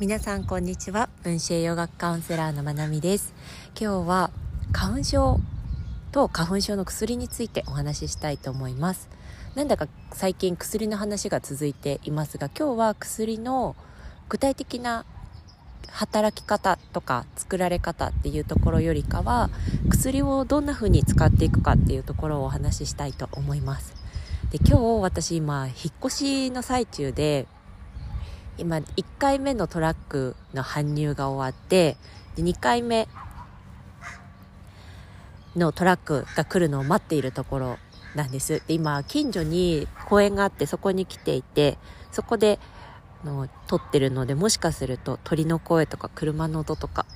皆さんこんにちは。分子栄養学カウンセラーのまなみです。今日は花粉症と花粉症の薬についてお話ししたいと思います。なんだか最近薬の話が続いていますが今日は薬の具体的な働き方とか作られ方っていうところよりかは薬をどんな風に使っていくかっていうところをお話ししたいと思います。で今日私今引っ越しの最中で今1回目のトラックの搬入が終わってで2回目のトラックが来るのを待っているところなんです。で今近所に公園があってそこに来ていてそこでの撮ってるのでもしかすると鳥の声とか車の音とか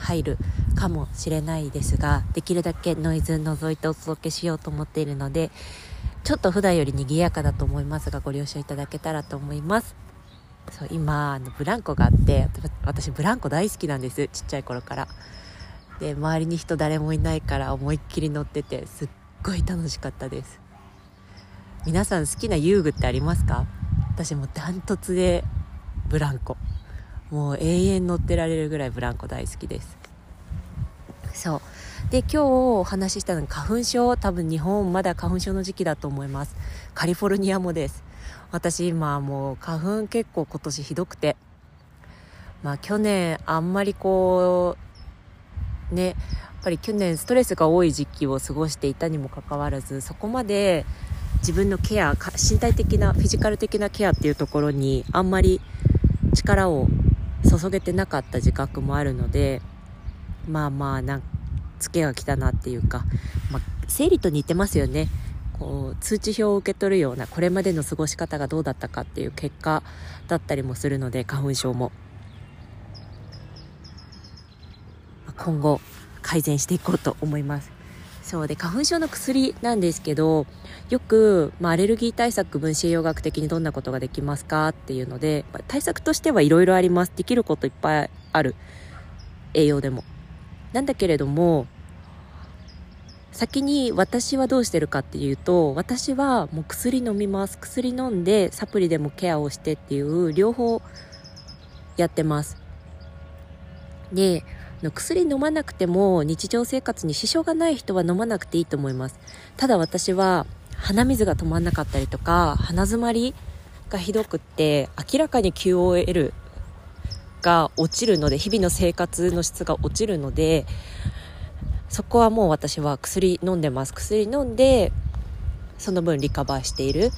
入るかもしれないですができるだけノイズ除いてお届けしようと思っているのでちょっと普段より賑やかだと思いますがご了承いただけたらと思います。そう今あのブランコがあって私ブランコ大好きなんですちっちゃい頃から。で周りに人誰もいないから思いっきり乗っててすっごい楽しかったです。皆さん好きな遊具ってありますか？私もダントツでブランコ。もう永遠乗ってられるぐらいブランコ大好きです。そう。で今日お話ししたのが花粉症。多分日本まだ花粉症の時期だと思います。カリフォルニアもです。私今もう花粉結構今年ひどくて。まあ去年あんまりこうねやっぱり去年ストレスが多い時期を過ごしていたにもかかわらずそこまで自分のケア身体的なフィジカル的なケアっていうところにあんまり力を注げてなかった自覚もあるのでまあまあなんツケが来たなっていうか、まあ、生理と似てますよね。こう通知表を受け取るようなこれまでの過ごし方がどうだったかっていう結果だったりもするので花粉症も。今後改善していこうと思います。そうで花粉症の薬なんですけどよく、まあ、アレルギー対策分子栄養学的にどんなことができますかっていうので、対策としてはいろいろあります。できることいっぱいある。栄養でも。なんだけれども先に私はどうしてるかっていうと私はもう薬飲みます。薬飲んでサプリでもケアをしてっていう両方やってます。で薬飲まなくても日常生活に支障がない人は飲まなくていいと思います。ただ私は鼻水が止まんなかったりとか鼻づまりがひどくって明らかに QOL が落ちるので日々の生活の質が落ちるのでそこはもう私は薬飲んでます。薬飲んでその分リカバーしている。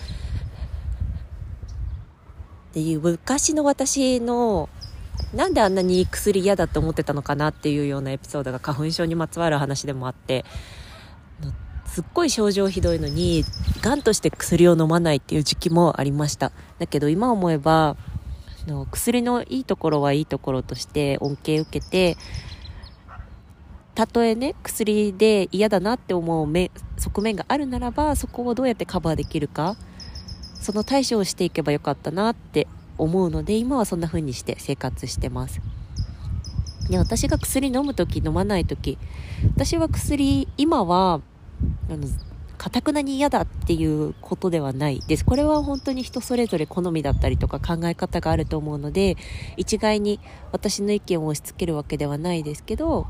っていう昔の私のなんであんなに薬嫌だって思ってたのかなっていうようなエピソードが花粉症にまつわる話でもあって。すっごい症状ひどいのにがんとして薬を飲まないっていう時期もありました。だけど今思えば薬のいいところはいいところとして恩恵受けてたとえね薬で嫌だなって思う面側面があるならばそこをどうやってカバーできるかその対処をしていけばよかったなって思うので今はそんな風にして生活してます。で私が薬飲む時飲まない時私は薬今はあのかたくなに嫌だっていうことではないです。これは本当に人それぞれ好みだったりとか考え方があると思うので一概に私の意見を押し付けるわけではないですけど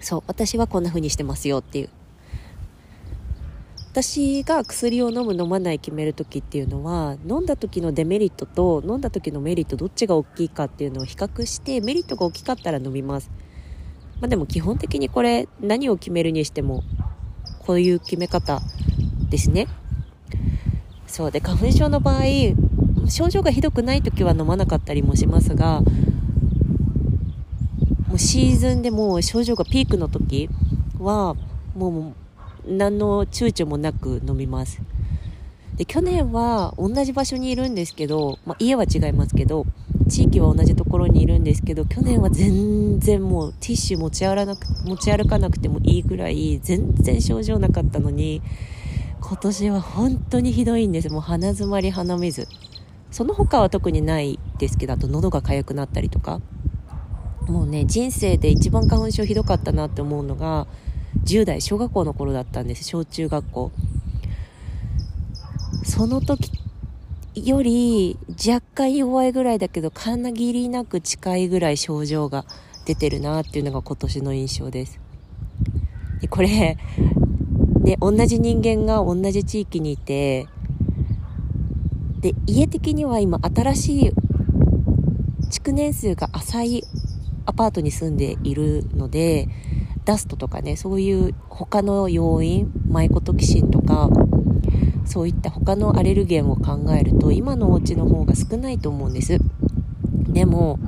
そう私はこんな風にしてますよっていう。私が薬を飲む飲まない決める時っていうのは飲んだ時のデメリットと飲んだ時のメリットどっちが大きいかっていうのを比較してメリットが大きかったら飲みます。まあでも基本的にこれ何を決めるにしてもこういう決め方ですねそうで花粉症の場合症状がひどくない時は飲まなかったりもしますがもうシーズンでも症状がピークの時はもう何の躊躇もなく飲みます。で、去年は同じ場所にいるんですけど、まあ、家は違いますけど、地域は同じところにいるんですけど、去年は全然もうティッシュ持ち歩なく持ち歩かなくてもいいぐらい全然症状なかったのに、今年は本当にひどいんです。もう鼻詰まり、鼻水。その他は特にないですけど、あと喉が痒くなったりとか。もうね、人生で一番花粉症ひどかったなって思うのが、10代小学校の頃だったんです小中学校その時より若干弱いぐらいだけど限りなく近いぐらい症状が出てるなっていうのが今年の印象です。でこれ、ね、同じ人間が同じ地域にいて、で、家的には今新しい築年数が浅いアパートに住んでいるので、ダストとかね、そういう他の要因、マイコトキシンとか、そういった他のアレルゲンを考えると今のお家の方が少ないと思うんです。でも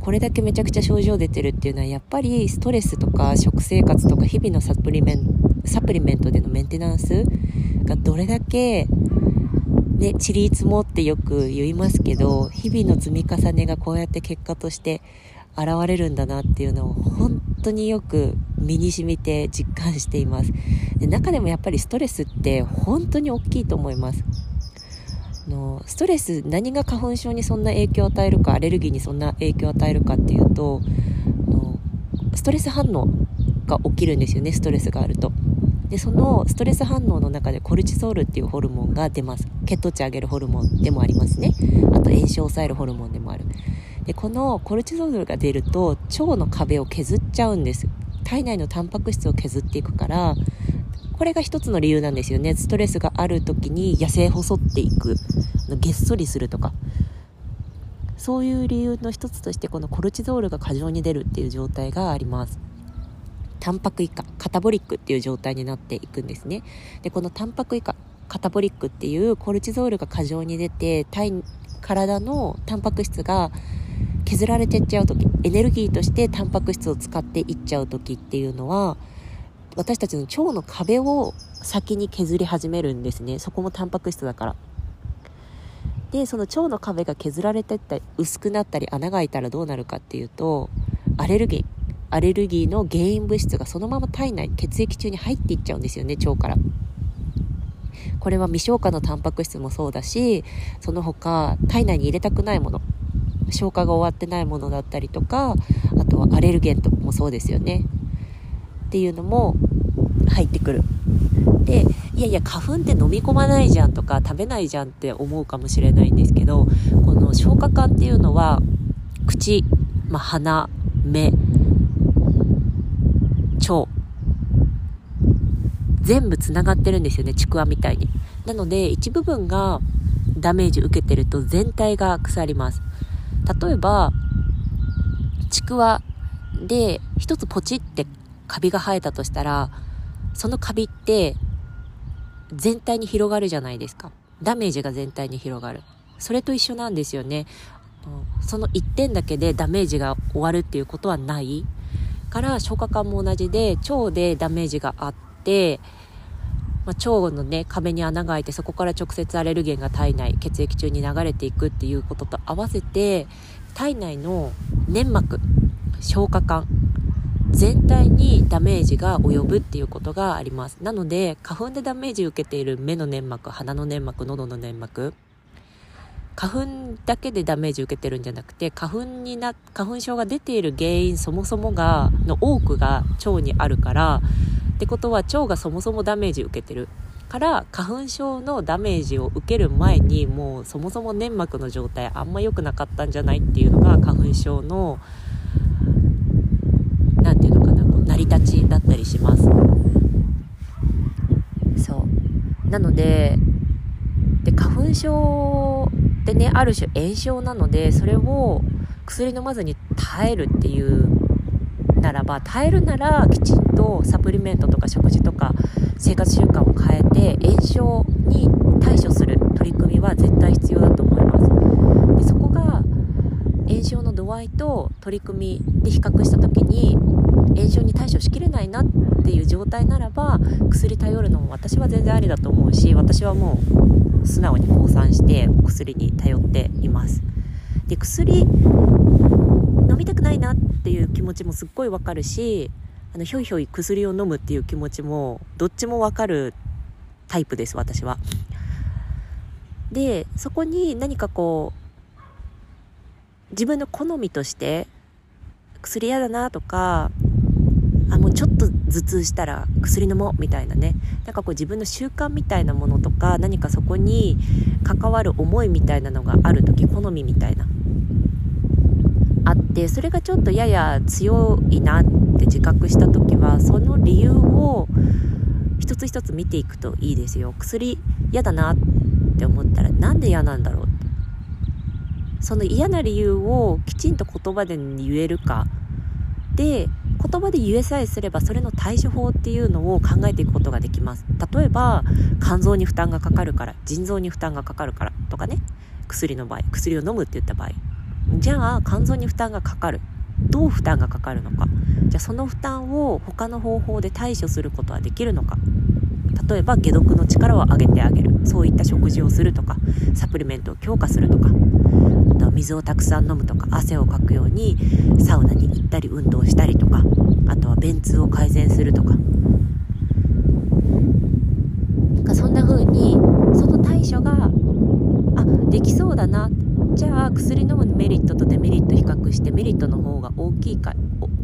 これだけめちゃくちゃ症状出てるっていうのはやっぱりストレスとか食生活とか日々のサプリメンサプリメントでのメンテナンスがどれだけね、ちりつもってよく言いますけど、日々の積み重ねがこうやって結果として現れるんだなっていうのを本当によく身に染みて実感しています。で中でもやっぱりストレスって本当に大きいと思います。のストレス何が花粉症にそんな影響を与えるかアレルギーにそんな影響を与えるかっていうとのストレス反応が起きるんですよねストレスがあると。でそのストレス反応の中でコルチソールっていうホルモンが出ます。血糖値上げるホルモンでもありますね。あと炎症を抑えるホルモンでもある。でこのコルチゾールが出ると腸の壁を削っちゃうんです。体内のタンパク質を削っていくからこれが一つの理由なんですよね。ストレスがある時に痩せ細っていく。げっそりするとか。そういう理由の一つとしてこのコルチゾールが過剰に出るっていう状態があります。タンパク以下カタボリックっていう状態になっていくんですね。でこのタンパク以下カタボリックっていうコルチゾールが過剰に出て体体のタンパク質が削られていっちゃう時エネルギーとしてタンパク質を使っていっちゃう時っていうのは私たちの腸の壁を先に削り始めるんですね。そこもタンパク質だから。でその腸の壁が削られてったり薄くなったり穴が開いたらどうなるかっていうとアレルギーアレルギーの原因物質がそのまま体内血液中に入っていっちゃうんですよね腸から。これは未消化のタンパク質もそうだしその他体内に入れたくないもの。消化が終わってないものだったりとかあとはアレルゲンとかもそうですよね。っていうのも入ってくる。でいやいや花粉って飲み込まないじゃんとか食べないじゃんって思うかもしれないんですけどこの消化管っていうのは口、まあ、鼻目腸全部つながってるんですよねちくわみたいに。なので一部分がダメージ受けてると全体が腐ります。例えば、ちくわで一つポチってカビが生えたとしたら、そのカビって全体に広がるじゃないですか。ダメージが全体に広がる。それと一緒なんですよね。その1点だけでダメージが終わるっていうことはないから消化管も同じで腸でダメージがあって、まあ、腸のね壁に穴が開いてそこから直接アレルゲンが体内血液中に流れていくっていうことと合わせて体内の粘膜消化管全体にダメージが及ぶっていうことがあります。なので花粉でダメージ受けている目の粘膜鼻の粘膜喉の粘膜花粉だけでダメージ受けてるんじゃなくて花粉にな花粉症が出ている原因そもそもがの多くが腸にあるからってことは腸がそもそもダメージ受けてるから花粉症のダメージを受ける前にもうそもそも粘膜の状態あんま良くなかったんじゃないっていうのが花粉症の何て言うのかなこう成り立ちだったりします。そう。なのでで花粉症ってねある種炎症なのでそれを薬飲まずに耐えるっていうならば耐えるならきちんとサプリメントとか食事とか生活習慣を変えて炎症に対処する取り組みは絶対必要だと思います。でそこが炎症の度合いと取り組みで比較した時に炎症に対処しきれないなっていう状態ならば薬頼るのも私は全然ありだと思うし私はもう素直に降参して薬に頼っています。で薬みたくないなっていう気持ちもすっごいわかるしあのひょいひょい薬を飲むっていう気持ちもどっちもわかるタイプです私は。でそこに何かこう自分の好みとして薬嫌だなとかあもうちょっと頭痛したら薬飲もうみたいなねなんかこう自分の習慣みたいなものとか何かそこに関わる思いみたいなのがある時好みみたいなあってそれがちょっとやや強いなって自覚した時はその理由を一つ一つ見ていくといいですよ。薬嫌だなって思ったらなんで嫌なんだろうって。その嫌な理由をきちんと言葉で言えるか。で言葉で言えさえすればそれの対処法っていうのを考えていくことができます。例えば肝臓に負担がかかるから腎臓に負担がかかるからとかね。薬の場合薬を飲むって言った場合。じゃあ肝臓に負担がかかる。どう負担がかかるのか。じゃあその負担を他の方法で対処することはできるのか。例えば解毒の力を上げてあげる。そういった食事をするとか。サプリメントを強化するとか。あと水をたくさん飲むとか。汗をかくようにサウナに行ったり運動したりとか。あとは便通を改善するとか。かそんな風にその対処があできそうだな。ってじゃあ薬飲むメリットとデメリット比較してメリットの方が大きいか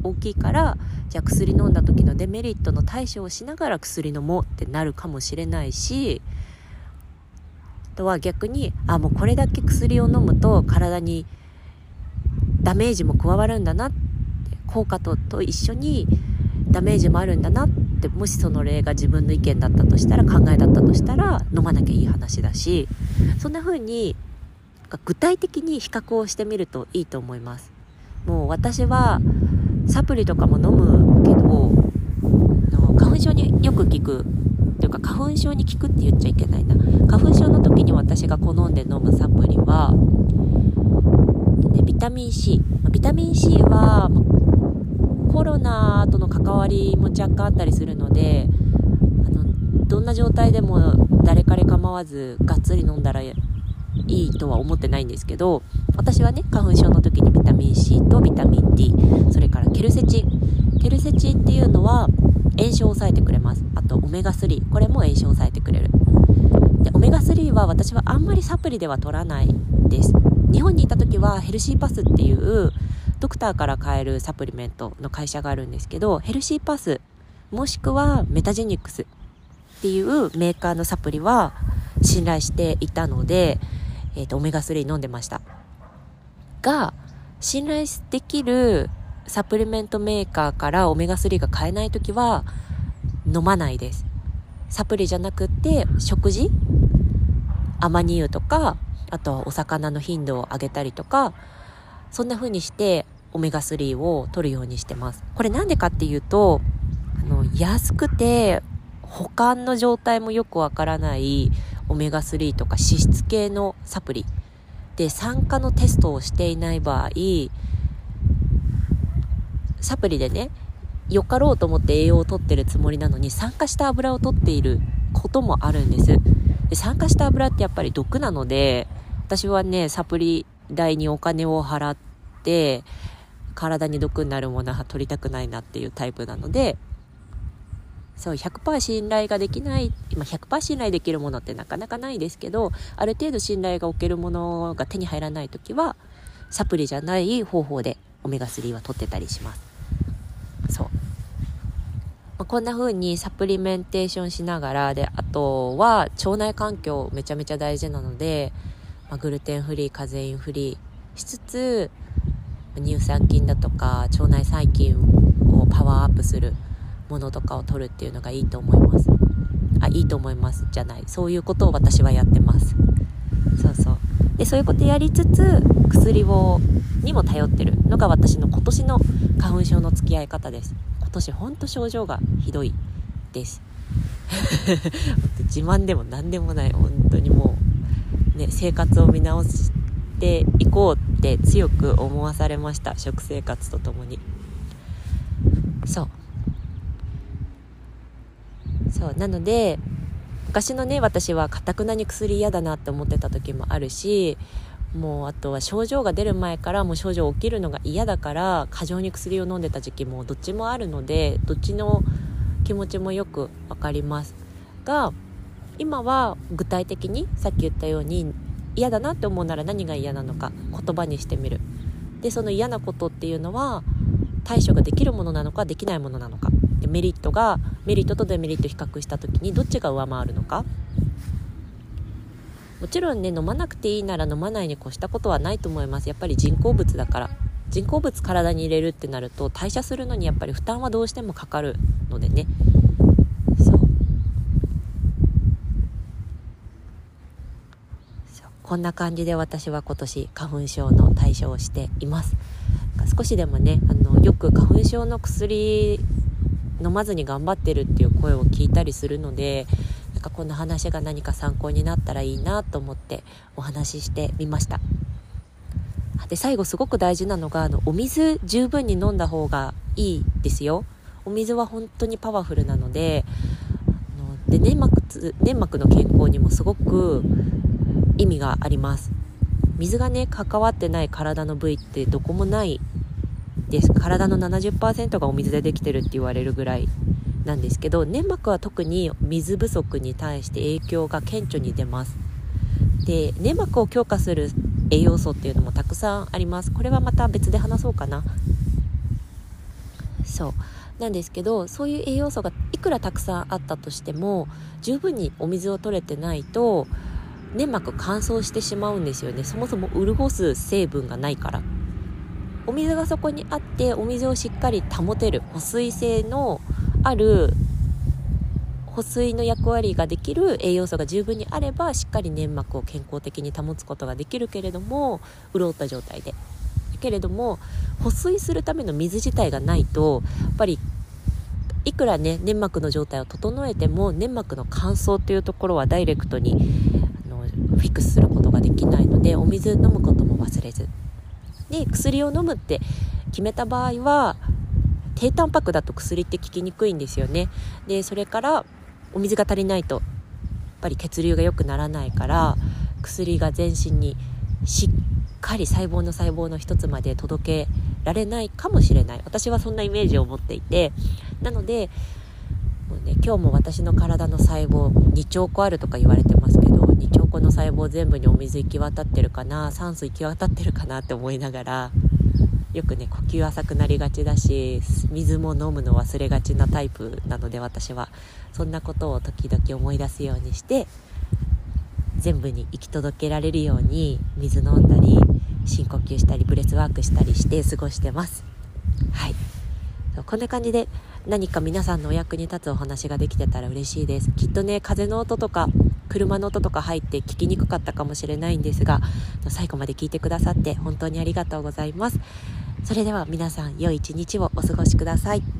大きいからじゃあ薬飲んだ時のデメリットの対処をしながら薬飲もうってなるかもしれないしあとは逆にあもうこれだけ薬を飲むと体にダメージも加わるんだなって効果とと一緒にダメージもあるんだなってもしその例が自分の意見だったとしたら考えだったとしたら飲まなきゃいい話だしそんな風に具体的に比較をしてみるといいと思います。もう私はサプリとかも飲むけど花粉症によく効くというか花粉症に効くって言っちゃいけないな。花粉症の時に私が好んで飲むサプリは、ね、ビタミン C ビタミン C はコロナとの関わりも若干あったりするのであのどんな状態でも誰彼構わずがっつり飲んだらいいとは思ってないんですけど私はね花粉症の時にビタミン C とビタミン D それからケルセチン。ケルセチンっていうのは炎症を抑えてくれます。あとオメガ3これも炎症を抑えてくれる。でオメガ3は私はあんまりサプリでは取らないです。日本にいた時はヘルシーパスっていうドクターから買えるサプリメントの会社があるんですけどヘルシーパスもしくはメタジェニックスっていうメーカーのサプリは信頼していたので、えーと、オメガ3飲んでましたが信頼できるサプリメントメーカーからオメガ3が買えない時は飲まないです。サプリじゃなくて食事？アマニ油とか、あとはお魚の頻度を上げたりとか、そんな風にしてオメガ3を取るようにしてます。これなんでかっていうと、あの、安くて保管の状態もよくわからないオメガ3とか脂質系のサプリで酸化のテストをしていない場合、サプリでね、よかろうと思って栄養をとってるつもりなのに酸化した油を取っていることもあるんです。で酸化した油ってやっぱり毒なので、私はね、サプリ代にお金を払って、体に毒になるものは取りたくないなっていうタイプなので、そう100%信頼ができない今100%信頼できるものってなかなかないですけどある程度信頼が置けるものが手に入らない時はサプリじゃない方法でオメガ3は取ってたりします。そう、まあ、こんな風にサプリメンテーションしながらであとは腸内環境めちゃめちゃ大事なので、まあ、グルテンフリーカゼインフリーしつつ乳酸菌だとか腸内細菌をパワーアップする。ものとかを取るっていうのがいいと思います。あいいと思います。じゃない。そういうことを私はやってます。そうそう。でそういうことやりつつ薬をにも頼ってるのが私の今年の花粉症の付き合い方です。今年ほんと症状がひどいです。自慢でも何でもない。本当にもうね生活を見直していこうって強く思わされました。食生活とともに。そう。そうなので昔のね私はかたくなに薬嫌だなって思ってた時もあるしもうあとは症状が出る前からもう症状起きるのが嫌だから過剰に薬を飲んでた時期もどっちもあるのでどっちの気持ちもよく分かります。が今は具体的にさっき言ったように嫌だなって思うなら何が嫌なのか言葉にしてみる。でその嫌なことっていうのは対処ができるものなのかできないものなのか。でメリットがメリットとデメリット比較した時にどっちが上回るのか。もちろんね飲まなくていいなら飲まないに越したことはないと思います。やっぱり人工物だから。人工物体に入れるってなると代謝するのにやっぱり負担はどうしてもかかるのでね。そう。こんな感じで私は今年花粉症の対処をしています。少しでもねあのよく花粉症の薬飲まずに頑張ってるっていう声を聞いたりするのでなんかこんな話が何か参考になったらいいなと思ってお話ししてみました。で最後すごく大事なのがあのお水十分に飲んだ方がいいですよ。お水は本当にパワフルなのでので粘膜粘膜の健康にもすごく意味があります。水がね関わってない体の部位ってどこもないです。体の70%がお水でできてるって言われるぐらいなんですけど粘膜は特に水不足に対して影響が顕著に出ます。で粘膜を強化する栄養素っていうのもたくさんあります。これはまた別で話そうかな。そう。なんですけどそういう栄養素がいくらたくさんあったとしても十分にお水を取れてないと粘膜乾燥してしまうんですよね。そもそも潤す成分がないから。お水がそこにあってお水をしっかり保てる保水性のある保水の役割ができる栄養素が十分にあればしっかり粘膜を健康的に保つことができるけれども潤った状態で。けれども保水するための水自体がないとやっぱりいくらね粘膜の状態を整えても粘膜の乾燥っていうところはダイレクトにあのフィックスすることができないのでお水飲むことも忘れず。で薬を飲むって決めた場合は低タンパクだと薬って効きにくいんですよね。でそれからお水が足りないとやっぱり血流が良くならないから薬が全身にしっかり細胞の細胞の一つまで届けられないかもしれない。私はそんなイメージを持っていて。なのでもう、ね、今日も私の体の細胞2兆個あるとか言われてます2兆個の細胞全部にお水行き渡ってるかな酸素行き渡ってるかなって思いながらよくね呼吸浅くなりがちだし水も飲むの忘れがちなタイプなので私は。そんなことを時々思い出すようにして全部に行き届けられるように水飲んだり深呼吸したりブレスワークしたりして過ごしてます。はい。こんな感じで何か皆さんのお役に立つお話ができてたら嬉しいです。きっとね風の音とか車の音とか入って聞きにくかったかもしれないんですが最後まで聞いてくださって本当にありがとうございます。それでは皆さん良い一日をお過ごしください。